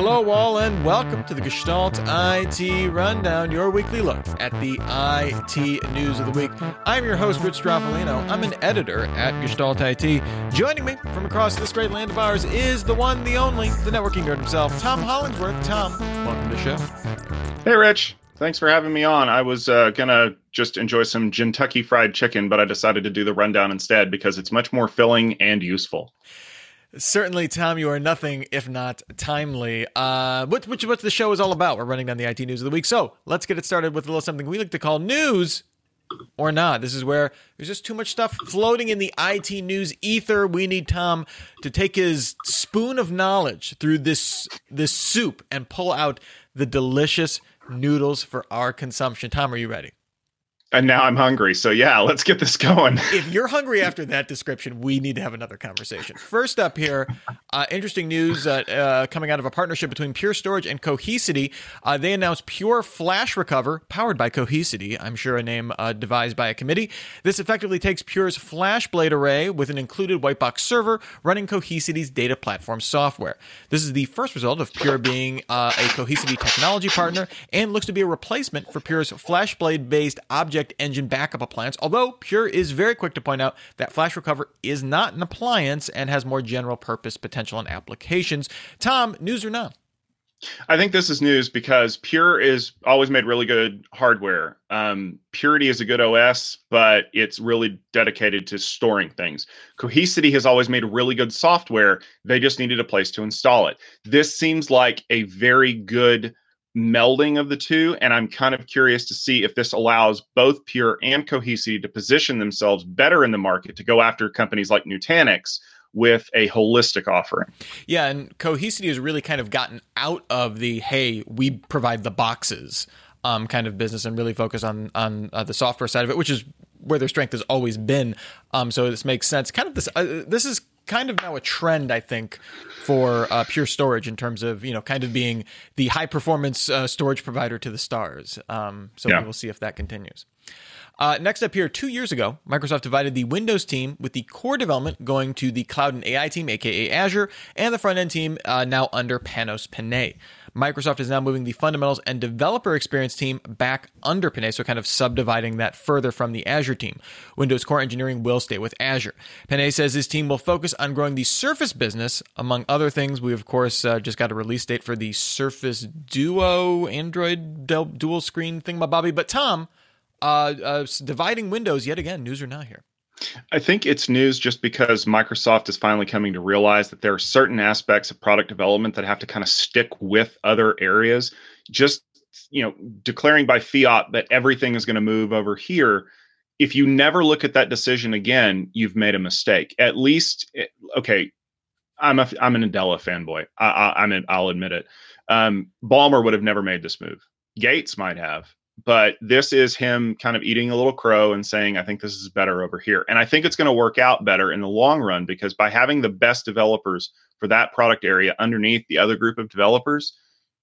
Hello, all, and welcome to the Gestalt IT Rundown, your weekly look at the IT news of the week. I'm your host, Rich Stroffolino. I'm an editor at Gestalt IT. Joining me from across this great land of ours is the one, the only, the networking nerd himself, Tom Hollingsworth. Tom, welcome to the show. Hey, Rich. Thanks for having me on. I was uh, gonna just enjoy some Kentucky Fried Chicken, but I decided to do the rundown instead because it's much more filling and useful. Certainly, Tom, you are nothing if not timely. Uh, which, which, what the show is all about. We're running down the IT news of the week. So let's get it started with a little something we like to call news or not. This is where there's just too much stuff floating in the IT news ether. We need Tom to take his spoon of knowledge through this this soup and pull out the delicious noodles for our consumption. Tom, are you ready? And now I'm hungry. So, yeah, let's get this going. if you're hungry after that description, we need to have another conversation. First up here, uh, interesting news uh, uh, coming out of a partnership between Pure Storage and Cohesity. Uh, they announced Pure Flash Recover, powered by Cohesity. I'm sure a name uh, devised by a committee. This effectively takes Pure's FlashBlade array with an included white box server running Cohesity's data platform software. This is the first result of Pure being uh, a Cohesity technology partner and looks to be a replacement for Pure's FlashBlade based object object engine backup appliance, although Pure is very quick to point out that Flash Recover is not an appliance and has more general purpose potential and applications. Tom, news or not? I think this is news because Pure is always made really good hardware. Um, Purity is a good OS, but it's really dedicated to storing things. Cohesity has always made really good software. They just needed a place to install it. This seems like a very good melding of the two. And I'm kind of curious to see if this allows both Pure and Cohesity to position themselves better in the market to go after companies like Nutanix with a holistic offering. Yeah, and Cohesity has really kind of gotten out of the hey, we provide the boxes um, kind of business and really focus on on uh, the software side of it, which is where their strength has always been. Um, so this makes sense. Kind of this. Uh, this is kind of now a trend, I think, for uh, Pure Storage in terms of you know kind of being the high performance uh, storage provider to the stars. Um, so yeah. we will see if that continues. Uh, next up here, two years ago, Microsoft divided the Windows team with the core development going to the Cloud and AI team, aka Azure, and the front end team uh, now under Panos Panay. Microsoft is now moving the fundamentals and developer experience team back under Panay, so kind of subdividing that further from the Azure team. Windows Core Engineering will stay with Azure. Panay says his team will focus on growing the Surface business, among other things. We, of course, uh, just got a release date for the Surface Duo Android dual screen thing, my Bobby. But Tom, uh, uh, dividing Windows yet again, news or not here. I think it's news just because Microsoft is finally coming to realize that there are certain aspects of product development that have to kind of stick with other areas. Just you know, declaring by fiat that everything is going to move over here. If you never look at that decision again, you've made a mistake. At least, eh, okay, I'm a I'm a Nadella fanboy. I, I, I'm an, I'll admit it. Um, Ballmer would have never made this move. Gates might have, but this is him kind of eating a little crow and saying, I think this is better over here. And I think it's going to work out better in the long run because by having the best developers for that product area underneath the other group of developers,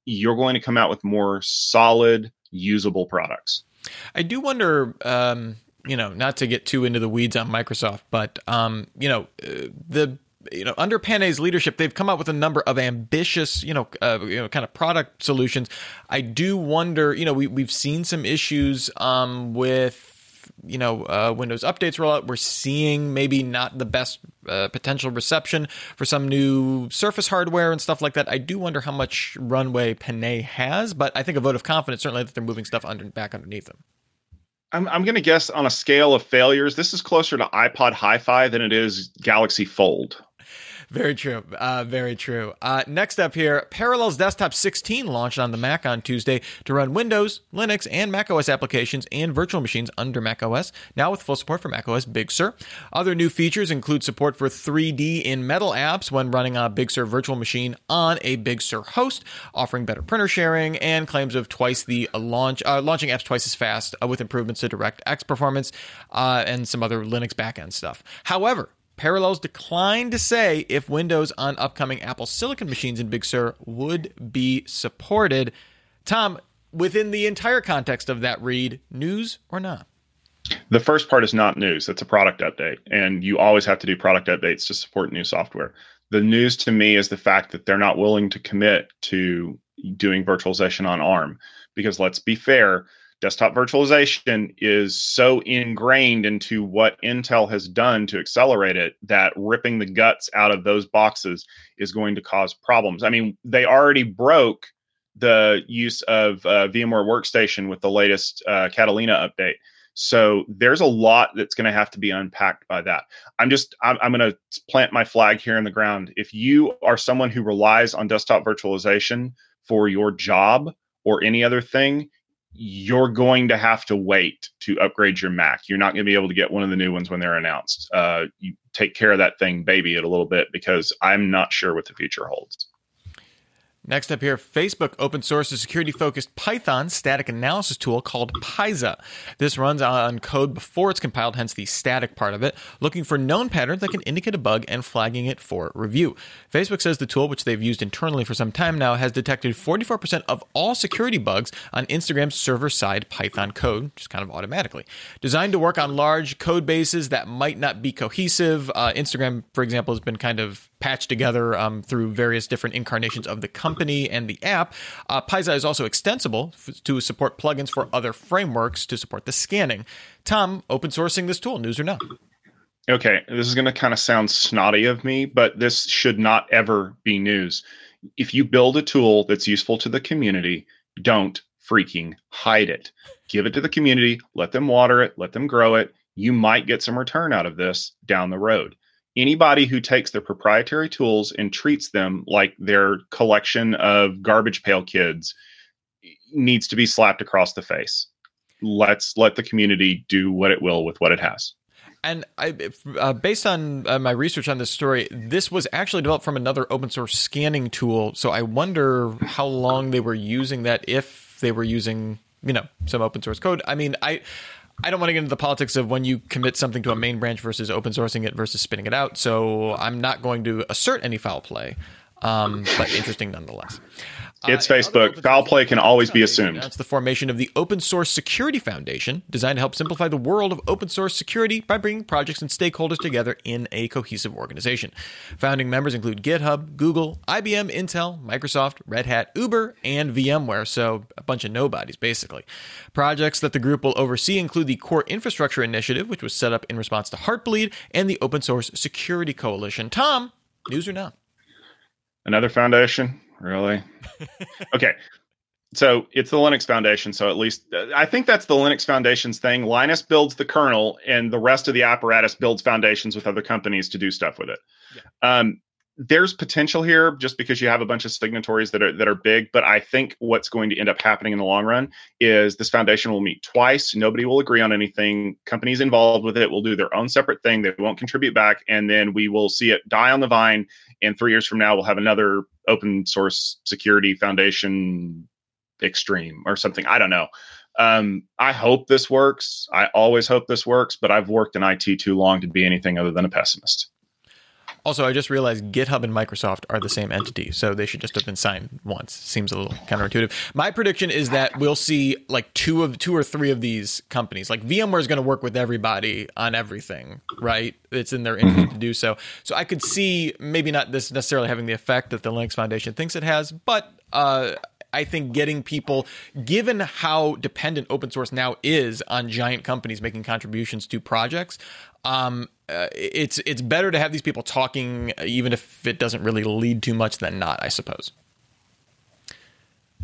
you're going to come out with more solid, usable products. I do wonder, um, you know, not to get too into the weeds on Microsoft, but, um, you know, uh, the you know, under Panay's leadership, they've come up with a number of ambitious, you know, uh, you know, kind of product solutions. I do wonder, you know, we we've seen some issues um, with you know uh, Windows updates rollout. We're seeing maybe not the best uh, potential reception for some new Surface hardware and stuff like that. I do wonder how much runway Panay has, but I think a vote of confidence certainly that they're moving stuff under back underneath them. I'm, I'm going to guess on a scale of failures, this is closer to iPod Hi-Fi than it is Galaxy Fold. Very true. Uh, very true. Uh, next up here, Parallels Desktop 16 launched on the Mac on Tuesday to run Windows, Linux, and macOS applications and virtual machines under macOS, now with full support for macOS Big Sur. Other new features include support for 3D in Metal apps when running on a Big Sur virtual machine on a Big Sur host, offering better printer sharing, and claims of twice the launch, uh, launching apps twice as fast uh, with improvements to DirectX performance uh, and some other Linux backend stuff. However, Parallels declined to say if Windows on upcoming Apple Silicon machines in Big Sur would be supported. Tom, within the entire context of that read, news or not? The first part is not news. It's a product update. And you always have to do product updates to support new software. The news to me is the fact that they're not willing to commit to doing virtualization on ARM. Because let's be fair, desktop virtualization is so ingrained into what Intel has done to accelerate it that ripping the guts out of those boxes is going to cause problems. I mean, they already broke the use of uh, VMware Workstation with the latest uh, Catalina update. So there's a lot that's going to have to be unpacked by that. I'm just I'm, I'm going to plant my flag here in the ground. If you are someone who relies on desktop virtualization for your job or any other thing, you're going to have to wait to upgrade your Mac. You're not going to be able to get one of the new ones when they're announced. Uh, you take care of that thing, baby it a little bit, because I'm not sure what the future holds. Next up here, Facebook open source a security focused Python static analysis tool called Pysa. This runs on code before it's compiled, hence the static part of it, looking for known patterns that can indicate a bug and flagging it for review. Facebook says the tool, which they've used internally for some time now, has detected 44% of all security bugs on Instagram's server side Python code, just kind of automatically. Designed to work on large code bases that might not be cohesive, uh, Instagram, for example, has been kind of patched together um, through various different incarnations of the company and the app. Uh, is also extensible f- to support plugins for other frameworks to support the scanning. Tom, open sourcing this tool, news or no? Okay, this is going to kind of sound snotty of me, but this should not ever be news. If you build a tool that's useful to the community, don't freaking hide it. Give it to the community, let them water it, let them grow it. You might get some return out of this down the road anybody who takes their proprietary tools and treats them like their collection of garbage pail kids needs to be slapped across the face. Let's let the community do what it will with what it has. And I, uh, based on uh, my research on this story, this was actually developed from another open source scanning tool. So I wonder how long they were using that, if they were using, you know, some open source code. I mean, I I don't want to get into the politics of when you commit something to a main branch versus open sourcing it versus spinning it out. So I'm not going to assert any foul play, um, but interesting nonetheless. It's uh, Facebook. Foul play can always be assumed. That's the formation of the Open Source Security Foundation, designed to help simplify the world of open source security by bringing projects and stakeholders together in a cohesive organization. Founding members include GitHub, Google, IBM, Intel, Microsoft, Red Hat, Uber, and VMware, so a bunch of nobodies, basically. Projects that the group will oversee include the Core Infrastructure Initiative, which was set up in response to Heartbleed, and the Open Source Security Coalition. Tom, news or not? Another foundation? Really? okay. So it's the Linux Foundation. So at least I think that's the Linux Foundation's thing. Linus builds the kernel, and the rest of the apparatus builds foundations with other companies to do stuff with it. Yeah. Um, there's potential here just because you have a bunch of signatories that are that are big but i think what's going to end up happening in the long run is this foundation will meet twice. Nobody will agree on anything. Companies involved with it will do their own separate thing. They won't contribute back and then we will see it die on the vine and 3 years from now we'll have another open source security foundation extreme or something. I don't know. Um, i hope this works. I always hope this works but i've worked in it too long to be anything other than a pessimist also, I just realized GitHub and Microsoft are the same entity, so they should just have been signed once. Seems a little counterintuitive. My prediction is that we'll see like two of two or three of these companies. Like VMware is going to work with everybody on everything, right? It's in their interest to do so. So I could see maybe not this necessarily having the effect that the Linux Foundation thinks it has, but uh, I think getting people, given how dependent open source now is on giant companies making contributions to projects, um, uh, it's it's better to have these people talking, even if it doesn't really lead too much, than not. I suppose.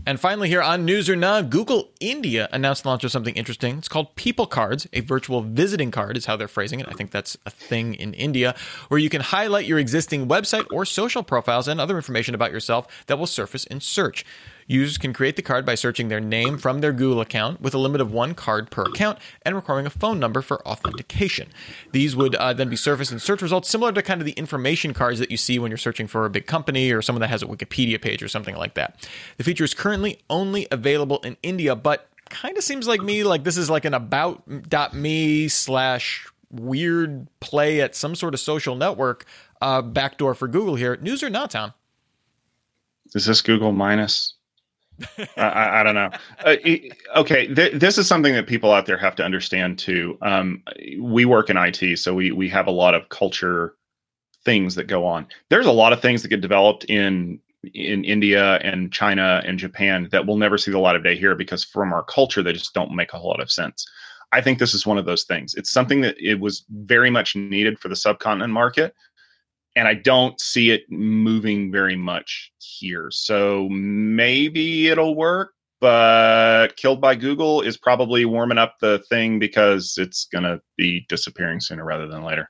And finally, here on News or Not, Google India announced the launch of something interesting. It's called People Cards, a virtual visiting card, is how they're phrasing it. I think that's a thing in India, where you can highlight your existing website or social profiles and other information about yourself that will surface in search. Users can create the card by searching their name from their Google account with a limit of one card per account and requiring a phone number for authentication. These would uh, then be surfaced in search results similar to kind of the information cards that you see when you're searching for a big company or someone that has a Wikipedia page or something like that. The feature is currently only available in India, but kind of seems like me like this is like an about.me slash weird play at some sort of social network uh, backdoor for Google here. News or not, Tom? Is this Google minus? I, I, don't know. Uh, okay, th- this is something that people out there have to understand too. Um, we work in IT, so we we have a lot of culture things that go on. There's a lot of things that get developed in in India and China and Japan that will never see the light of day here because from our culture they just don't make a whole lot of sense. I think this is one of those things. It's something that it was very much needed for the subcontinent market and I don't see it moving very much here. So maybe it'll work, but killed by Google is probably warming up the thing because it's going to be disappearing sooner rather than later.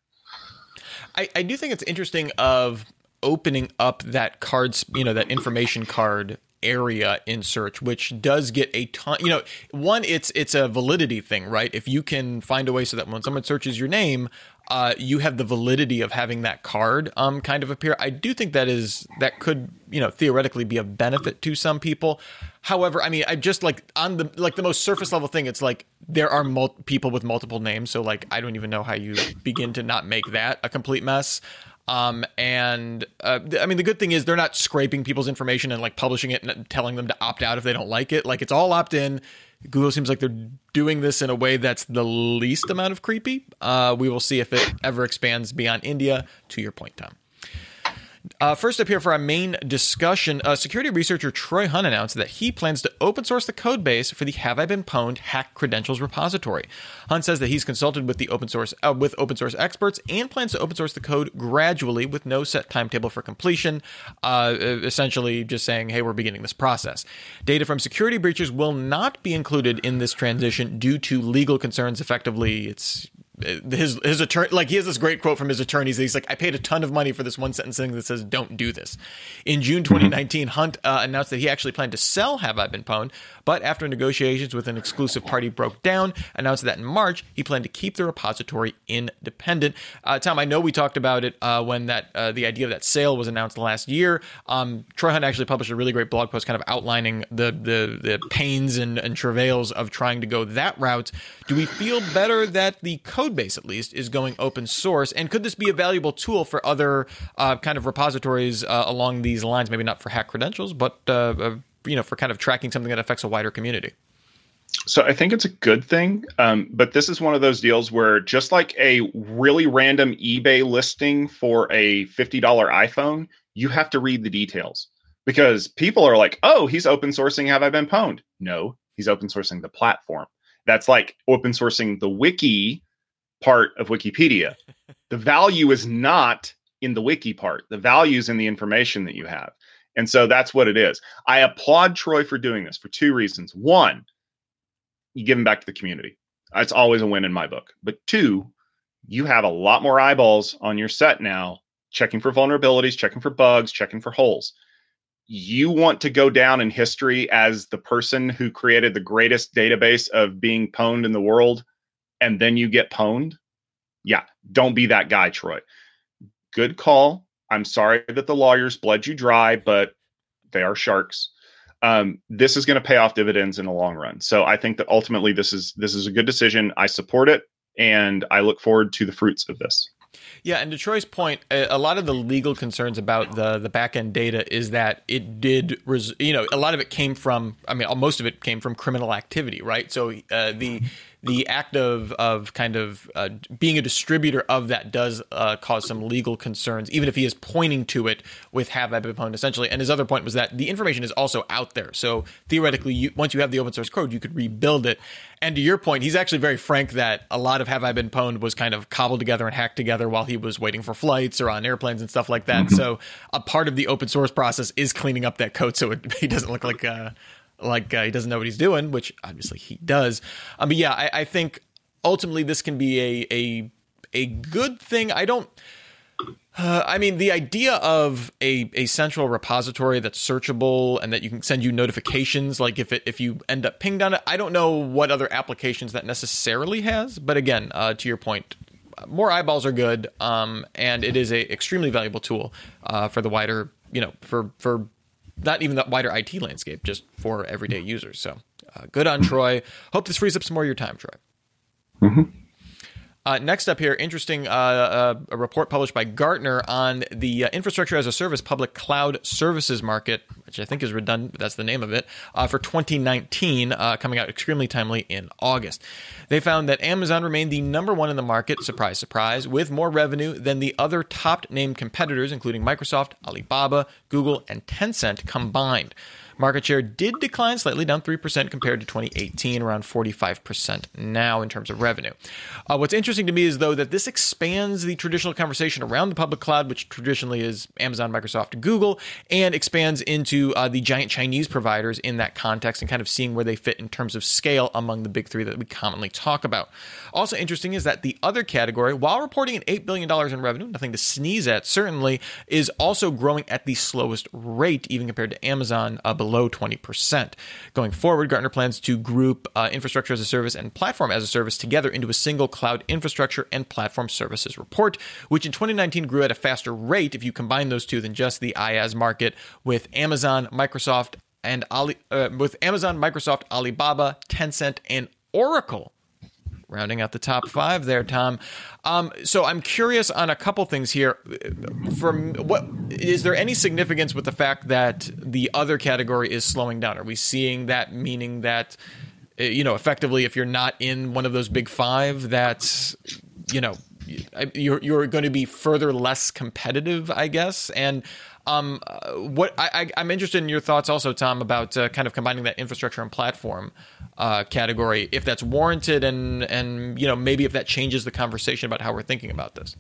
I, I do think it's interesting of opening up that cards, you know, that information card area in search which does get a ton you know one it's it's a validity thing right if you can find a way so that when someone searches your name uh, you have the validity of having that card um, kind of appear. I do think that is that could you know theoretically be a benefit to some people. However, I mean, I just like on the like the most surface level thing. It's like there are mul- people with multiple names, so like I don't even know how you begin to not make that a complete mess. Um, and uh, I mean, the good thing is they're not scraping people's information and like publishing it and telling them to opt out if they don't like it. Like it's all opt in. Google seems like they're doing this in a way that's the least amount of creepy. Uh, we will see if it ever expands beyond India. To your point, Tom. Uh, first up here for our main discussion, uh, security researcher Troy Hunt announced that he plans to open source the code base for the Have I Been Pwned Hack Credentials repository. Hunt says that he's consulted with the open source uh, with open source experts and plans to open source the code gradually with no set timetable for completion. Uh, essentially, just saying, "Hey, we're beginning this process." Data from security breaches will not be included in this transition due to legal concerns. Effectively, it's his his attorney like he has this great quote from his attorneys he's like i paid a ton of money for this one sentence thing that says don't do this. In june 2019 mm-hmm. hunt uh, announced that he actually planned to sell have i been pwned but after negotiations with an exclusive party broke down announced that in march he planned to keep the repository independent. Uh, tom i know we talked about it uh, when that uh, the idea of that sale was announced last year. Um, troy hunt actually published a really great blog post kind of outlining the the, the pains and, and travails of trying to go that route. Do we feel better that the code code base at least is going open source. And could this be a valuable tool for other uh, kind of repositories uh, along these lines? Maybe not for hack credentials, but uh, uh, you know, for kind of tracking something that affects a wider community. So I think it's a good thing, um, but this is one of those deals where just like a really random eBay listing for a fifty dollar iPhone, you have to read the details because people are like, "Oh, he's open sourcing. Have I been pwned?" No, he's open sourcing the platform. That's like open sourcing the wiki part of Wikipedia. the value is not in the wiki part. The value is in the information that you have. And so that's what it is. I applaud Troy for doing this for two reasons. One, you give him back to the community. It's always a win in my book. But two, you have a lot more eyeballs on your set now, checking for vulnerabilities, checking for bugs, checking for holes. You want to go down in history as the person who created the greatest database of being pwned in the world and then you get pwned, yeah, don't be that guy, Troy. Good call. I'm sorry that the lawyers bled you dry, but they are sharks. Um, this is going to pay off dividends in the long run. So I think that ultimately this is this is a good decision. I support it, and I look forward to the fruits of this. Yeah, and to Troy's point, a, lot of the legal concerns about the the back end data is that it did, res- you know, a lot of it came from. I mean, most of it came from criminal activity, right? So uh, the the act of of kind of uh, being a distributor of that does uh, cause some legal concerns, even if he is pointing to it with have I been pwned essentially. And his other point was that the information is also out there, so theoretically, you, once you have the open source code, you could rebuild it. And to your point, he's actually very frank that a lot of have I been pwned was kind of cobbled together and hacked together while he was waiting for flights or on airplanes and stuff like that. Mm-hmm. So a part of the open source process is cleaning up that code so it, he doesn't look like a like uh, he doesn't know what he's doing, which obviously he does. Um, but yeah, I, I think ultimately this can be a a a good thing. I don't. Uh, I mean, the idea of a, a central repository that's searchable and that you can send you notifications, like if it if you end up pinged on it, I don't know what other applications that necessarily has. But again, uh, to your point, more eyeballs are good, um, and it is a extremely valuable tool uh, for the wider, you know, for for not even the wider IT landscape, just for everyday users. So uh, good on Troy. Hope this frees up some more of your time, Troy. Mm-hmm. Uh, next up here, interesting uh, uh, a report published by Gartner on the uh, infrastructure as a service public cloud services market. which I think is redundant, but that's the name of it, uh, for 2019, uh, coming out extremely timely in August. They found that Amazon remained the number one in the market, surprise, surprise, with more revenue than the other top named competitors, including Microsoft, Alibaba, Google, and Tencent combined. Market share did decline slightly, down 3% compared to 2018, around 45% now in terms of revenue. Uh, what's interesting to me is, though, that this expands the traditional conversation around the public cloud, which traditionally is Amazon, Microsoft, Google, and expands into uh, the giant Chinese providers in that context and kind of seeing where they fit in terms of scale among the big three that we commonly talk about. Also interesting is that the other category, while reporting an $8 billion in revenue, nothing to sneeze at, certainly, is also growing at the slowest rate, even compared to Amazon, uh, below 20%. Going forward, Gartner plans to group uh, infrastructure as a service and platform as a service together into a single cloud infrastructure and platform services report, which in 2019 grew at a faster rate if you combine those two than just the IaaS market with Amazon, Microsoft, and Ali, uh, with Amazon, Microsoft, Alibaba, Tencent, and Oracle rounding out the top five there, Tom. Um, so I'm curious on a couple things here. From what is there any significance with the fact that the other category is slowing down? Are we seeing that meaning that uh, you know effectively if you're not in one of those big five, that's you know you're you're going to be further less competitive, I guess, and um, uh, what I, am interested in your thoughts also, Tom, about uh, kind of combining that infrastructure and platform uh, category, if that's warranted, and and you know maybe if that changes the conversation about how we're thinking about this.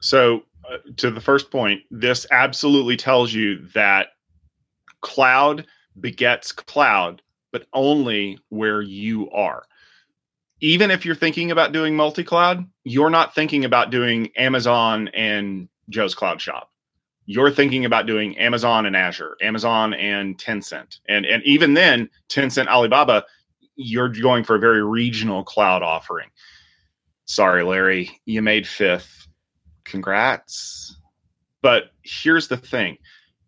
So, uh, to the first point, this absolutely tells you that cloud begets cloud, but only where you are. Even if you're thinking about doing multi cloud, you're not thinking about doing Amazon and Joe's Cloud Shop you're thinking about doing Amazon and Azure, Amazon and Tencent. And and even then, Tencent, Alibaba, you're going for a very regional cloud offering. Sorry, Larry, you made fifth. Congrats. But here's the thing.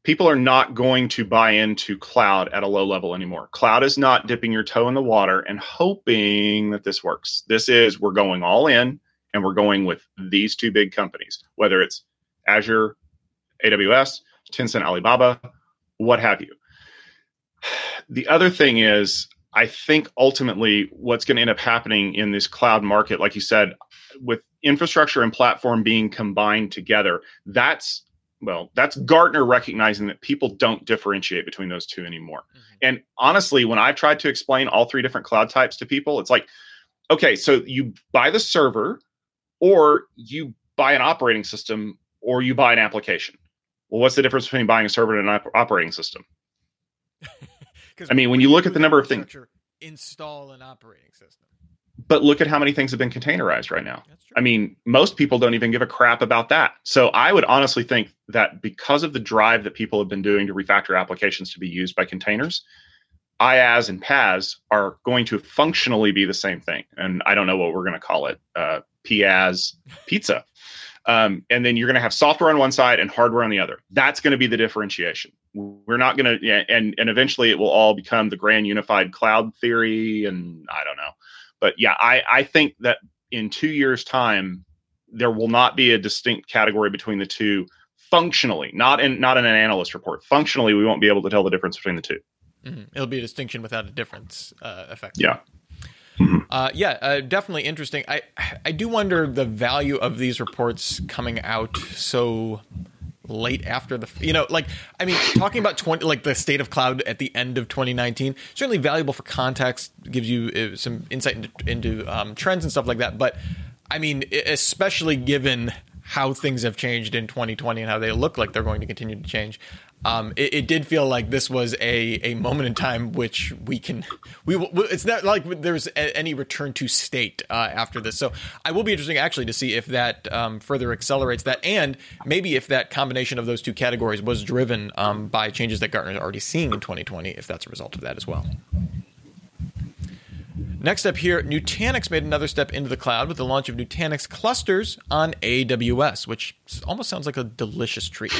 People are not going to buy into cloud at a low level anymore. Cloud is not dipping your toe in the water and hoping that this works. This is we're going all in and we're going with these two big companies, whether it's Azure, AWS, Tencent, Alibaba, what have you. The other thing is, I think ultimately what's going to end up happening in this cloud market, like you said, with infrastructure and platform being combined together, that's well, that's Gartner recognizing that people don't differentiate between those two anymore. Mm-hmm. And honestly, when I've tried to explain all three different cloud types to people, it's like, okay, so you buy the server, or you buy an operating system, or you buy an application. Well, what's the difference between buying a server and an op- operating system? I mean, when you look at the number of things, install an operating system. But look at how many things have been containerized right now. I mean, most people don't even give a crap about that. So I would honestly think that because of the drive that people have been doing to refactor applications to be used by containers, IaaS and PaaS are going to functionally be the same thing. And I don't know what we're going to call it, uh, PaaS pizza. Um, and then you're going to have software on one side and hardware on the other. That's going to be the differentiation. We're not going to, yeah, and and eventually it will all become the grand unified cloud theory. And I don't know, but yeah, I I think that in two years' time there will not be a distinct category between the two functionally, not in not in an analyst report. Functionally, we won't be able to tell the difference between the 2 mm-hmm. It'll be a distinction without a difference uh, effect. Yeah. Mm-hmm. Uh, yeah, uh, definitely interesting. I I do wonder the value of these reports coming out so late after the you know like i mean talking about 20 like the state of cloud at the end of 2019 certainly valuable for context gives you uh, some insight into, into um, trends and stuff like that but i mean especially given how things have changed in 2020 and how they look like they're going to continue to change um, it, it, did feel like this was a, a moment in time which we can we it's not like there's a, any return to state uh, after this. So i will be interesting actually to see if that um, further accelerates that and maybe if that combination of those two categories was driven um, by changes that gartner is already seeing in 2020 if that's a result of that as well Next up here, Nutanix made another step into the cloud with the launch of Nutanix clusters on AWS, which almost sounds like a delicious treat.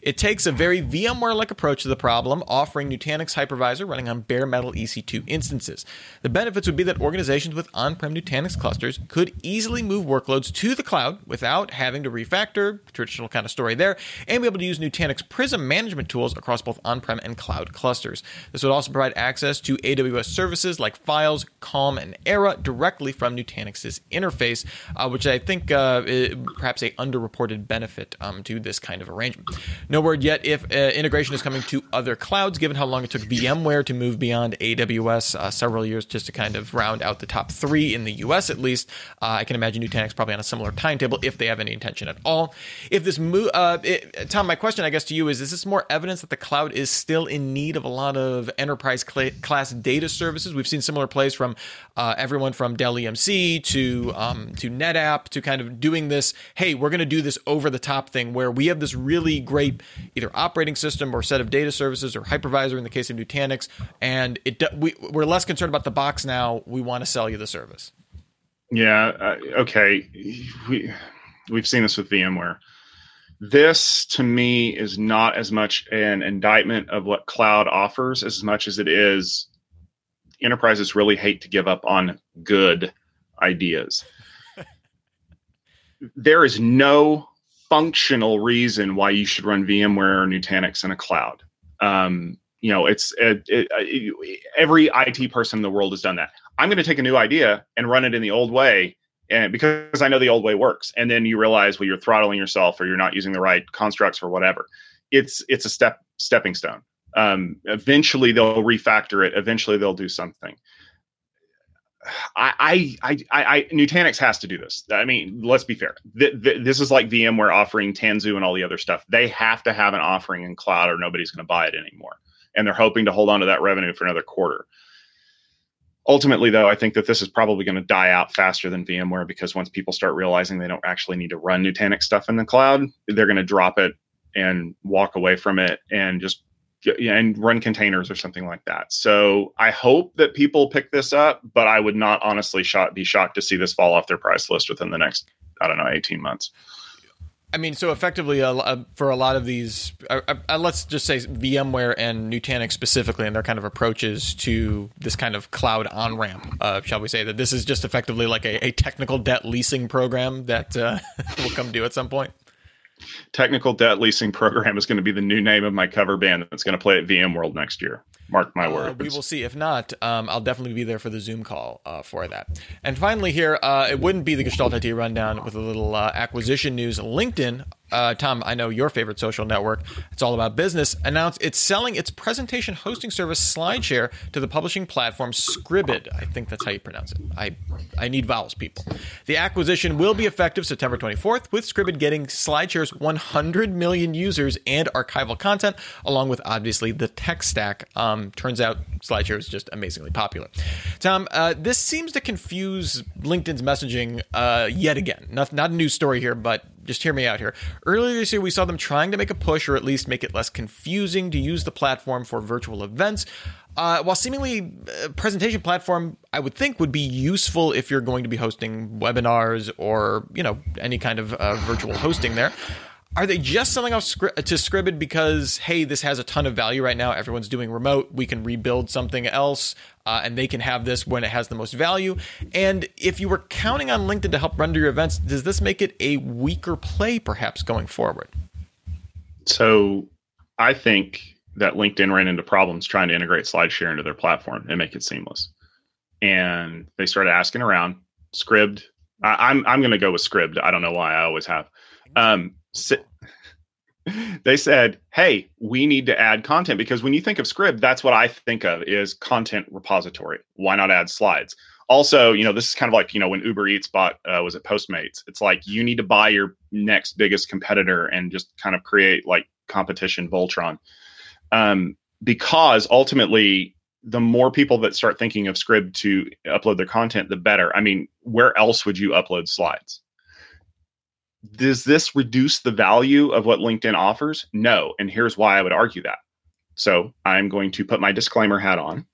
It takes a very VMware like approach to the problem, offering Nutanix hypervisor running on bare metal EC2 instances. The benefits would be that organizations with on prem Nutanix clusters could easily move workloads to the cloud without having to refactor, traditional kind of story there, and be able to use Nutanix Prism management tools across both on prem and cloud clusters. This would also provide access to AWS services like Files, Calm, and Era directly from Nutanix's interface, uh, which I think uh, perhaps a underreported benefit um, to this kind of arrangement. No word yet if uh, integration is coming to other clouds, given how long it took VMware to move beyond AWS uh, several years just to kind of round out the top three in the US at least. Uh, I can imagine Nutanix probably on a similar timetable if they have any intention at all. If this move, Tom, my question I guess to you is: Is this more evidence that the cloud is still in need of a lot of enterprise cl- class data services? We've seen similar plays from uh, everyone from Dell EMC to um, to NetApp to kind of doing this. Hey, we're going to do this over the top thing where we have this really great either operating system or set of data services or hypervisor in the case of Nutanix, and it we, we're less concerned about the box now. We want to sell you the service. Yeah. Uh, okay. We we've seen this with VMware. This to me is not as much an indictment of what cloud offers as much as it is enterprises really hate to give up on good ideas. there is no functional reason why you should run VMware or Nutanix in a cloud. Um, you know, it's it, it, it, every IT person in the world has done that. I'm going to take a new idea and run it in the old way, and because I know the old way works. And then you realize, well, you're throttling yourself, or you're not using the right constructs, or whatever. It's it's a step stepping stone. Um, eventually, they'll refactor it. Eventually, they'll do something. I, I, I, I, Nutanix has to do this. I mean, let's be fair. Th- th- this is like VMware offering Tanzu and all the other stuff. They have to have an offering in cloud, or nobody's going to buy it anymore. And they're hoping to hold on to that revenue for another quarter. Ultimately, though, I think that this is probably going to die out faster than VMware because once people start realizing they don't actually need to run Nutanix stuff in the cloud, they're going to drop it and walk away from it and just and run containers or something like that. So I hope that people pick this up, but I would not honestly shot, be shocked to see this fall off their price list within the next, I don't know, 18 months. I mean, so effectively, uh, for a lot of these, uh, uh, let's just say VMware and Nutanix specifically, and their kind of approaches to this kind of cloud on ramp, uh, shall we say that this is just effectively like a, a technical debt leasing program that uh, will come due at some point? Technical debt leasing program is going to be the new name of my cover band that's going to play at VMworld next year. Mark my uh, words. we will see. If not, um, I'll definitely be there for the Zoom call uh, for that. And finally, here, uh, it wouldn't be the Gestalt IT rundown with a little uh, acquisition news. LinkedIn uh, Tom, I know your favorite social network. It's all about business. Announced it's selling its presentation hosting service SlideShare to the publishing platform Scribd. I think that's how you pronounce it. I I need vowels, people. The acquisition will be effective September 24th, with Scribd getting SlideShare's 100 million users and archival content, along with obviously the tech stack. Um, turns out SlideShare is just amazingly popular. Tom, uh, this seems to confuse LinkedIn's messaging uh, yet again. Not, not a new story here, but just hear me out here. Earlier this year, we saw them trying to make a push or at least make it less confusing to use the platform for virtual events. Uh, while seemingly a uh, presentation platform, I would think would be useful if you're going to be hosting webinars or you know any kind of uh, virtual hosting there. Are they just selling off to Scribd because hey, this has a ton of value right now? Everyone's doing remote. We can rebuild something else, uh, and they can have this when it has the most value. And if you were counting on LinkedIn to help render your events, does this make it a weaker play, perhaps going forward? So, I think that LinkedIn ran into problems trying to integrate SlideShare into their platform and make it seamless. And they started asking around. Scribd. I, I'm I'm going to go with Scribd. I don't know why. I always have. Um, they said, "Hey, we need to add content because when you think of Scribd, that's what I think of is content repository. Why not add slides?" Also, you know, this is kind of like you know when Uber Eats bought uh, was it Postmates? It's like you need to buy your next biggest competitor and just kind of create like competition Voltron, um, because ultimately the more people that start thinking of Scribd to upload their content, the better. I mean, where else would you upload slides? Does this reduce the value of what LinkedIn offers? No. And here's why I would argue that. So I'm going to put my disclaimer hat on.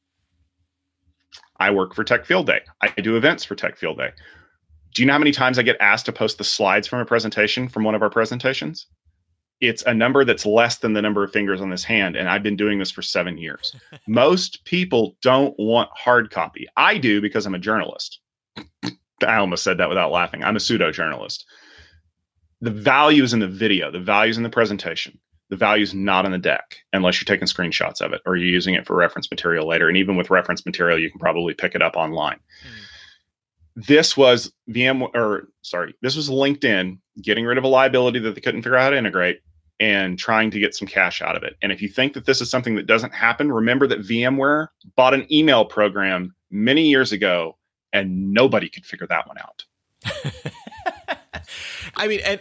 I work for Tech Field Day. I do events for Tech Field Day. Do you know how many times I get asked to post the slides from a presentation from one of our presentations? It's a number that's less than the number of fingers on this hand, and I've been doing this for seven years. Most people don't want hard copy. I do because I'm a journalist. I almost said that without laughing. I'm a pseudo journalist. The value is in the video, the value is in the presentation the value is not in the deck unless you're taking screenshots of it or you're using it for reference material later. And even with reference material, you can probably pick it up online. Mm. This was VM or sorry, this was LinkedIn getting rid of a liability that they couldn't figure out how to integrate and trying to get some cash out of it. And if you think that this is something that doesn't happen, remember that VMware bought an email program many years ago and nobody could figure that one out. I mean, and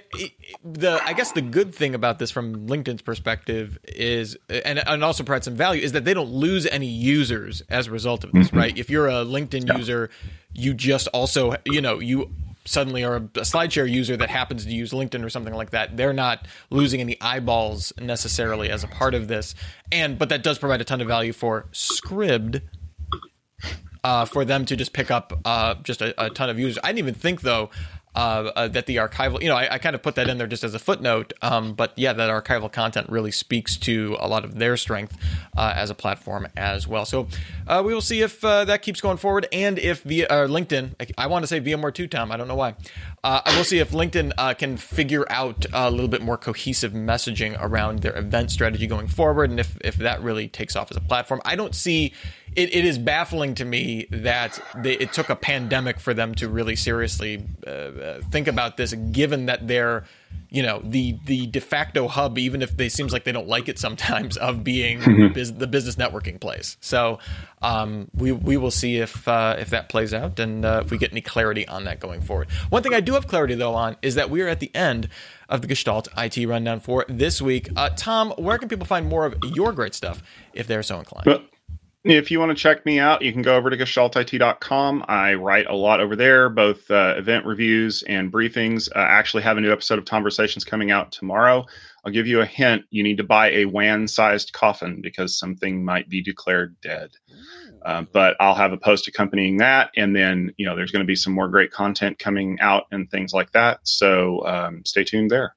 the I guess the good thing about this from LinkedIn's perspective is, and and also provides some value, is that they don't lose any users as a result of this, mm-hmm. right? If you're a LinkedIn yeah. user, you just also, you know, you suddenly are a, a SlideShare user that happens to use LinkedIn or something like that, they're not losing any eyeballs necessarily as a part of this. And but that does provide a ton of value for Scribd. Uh, for them to just pick up uh, just a, a, ton of users. I didn't even think though uh, uh, that the archival, you know, I, I, kind of put that in there just as a footnote. Um, but yeah, that archival content really speaks to a lot of their strength uh, as a platform as well. So uh, we will see if uh, that keeps going forward and if via LinkedIn, I, I want to say VMware too, Tom. I don't know why. Uh, we'll see if LinkedIn can figure out a little bit more cohesive messaging around their event strategy going forward, and if if that really takes off as a platform. I don't see it, it is baffling to me that they, it took a pandemic for them to really seriously uh, uh, think about this, given that they're, you know, the the de facto hub, even if they seems like they don't like it sometimes, of being mm-hmm. biz, the business networking place. So um, we we will see if uh, if that plays out and uh, if we get any clarity on that going forward. One thing I do have clarity though on is that we are at the end of the Gestalt IT rundown for this week. Uh, Tom, where can people find more of your great stuff if they're so inclined? If you want to check me out, you can go over to gestaltit.com. I write a lot over there, both uh, event reviews and briefings. Uh, I actually have a new episode of Conversations coming out tomorrow. I'll give you a hint. You need to buy a WAN sized coffin because something might be declared dead. Uh, but I'll have a post accompanying that. And then, you know, there's going to be some more great content coming out and things like that. So um, stay tuned there.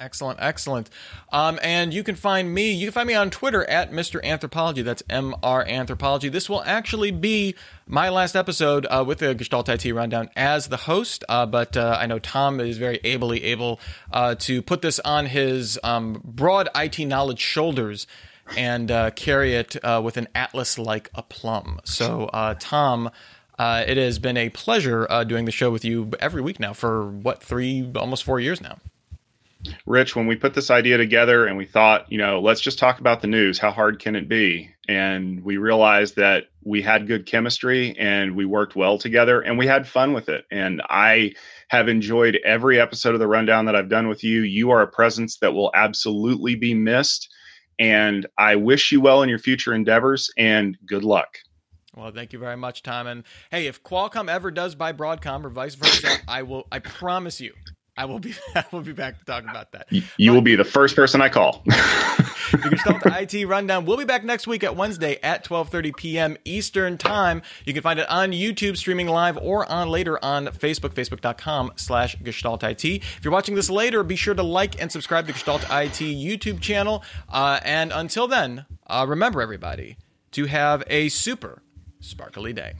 Excellent, excellent. Um, and you can find me. You can find me on Twitter at Mr. Anthropology. That's Mr. Anthropology. This will actually be my last episode uh, with the Gestalt IT Rundown as the host. Uh, but uh, I know Tom is very ably able uh, to put this on his um, broad IT knowledge shoulders and uh, carry it uh, with an atlas like aplomb. So, Tom. it has been a pleasure doing the show with you every week now for what three, almost four years now. Rich, when we put this idea together and we thought, you know, let's just talk about the news, how hard can it be? And we realized that we had good chemistry and we worked well together and we had fun with it. And I have enjoyed every episode of the rundown that I've done with you. You are a presence that will absolutely be missed. And I wish you well in your future endeavors and good luck. Well, thank you very much, Tom. And hey, if Qualcomm ever does buy Broadcom or vice versa, I will. I promise you, I will be I will be back to talk about that. You, you will be the first person I call. you can stop the IT Rundown. We'll be back next week at Wednesday at 12:30 p.m. Eastern Time. You can find it on YouTube streaming live or on later on Facebook, facebook.com slash Gestalt IT. If you're watching this later, be sure to like and subscribe to Gestalt IT YouTube channel. Uh, and until then, uh, remember everybody to have a super sparkly day.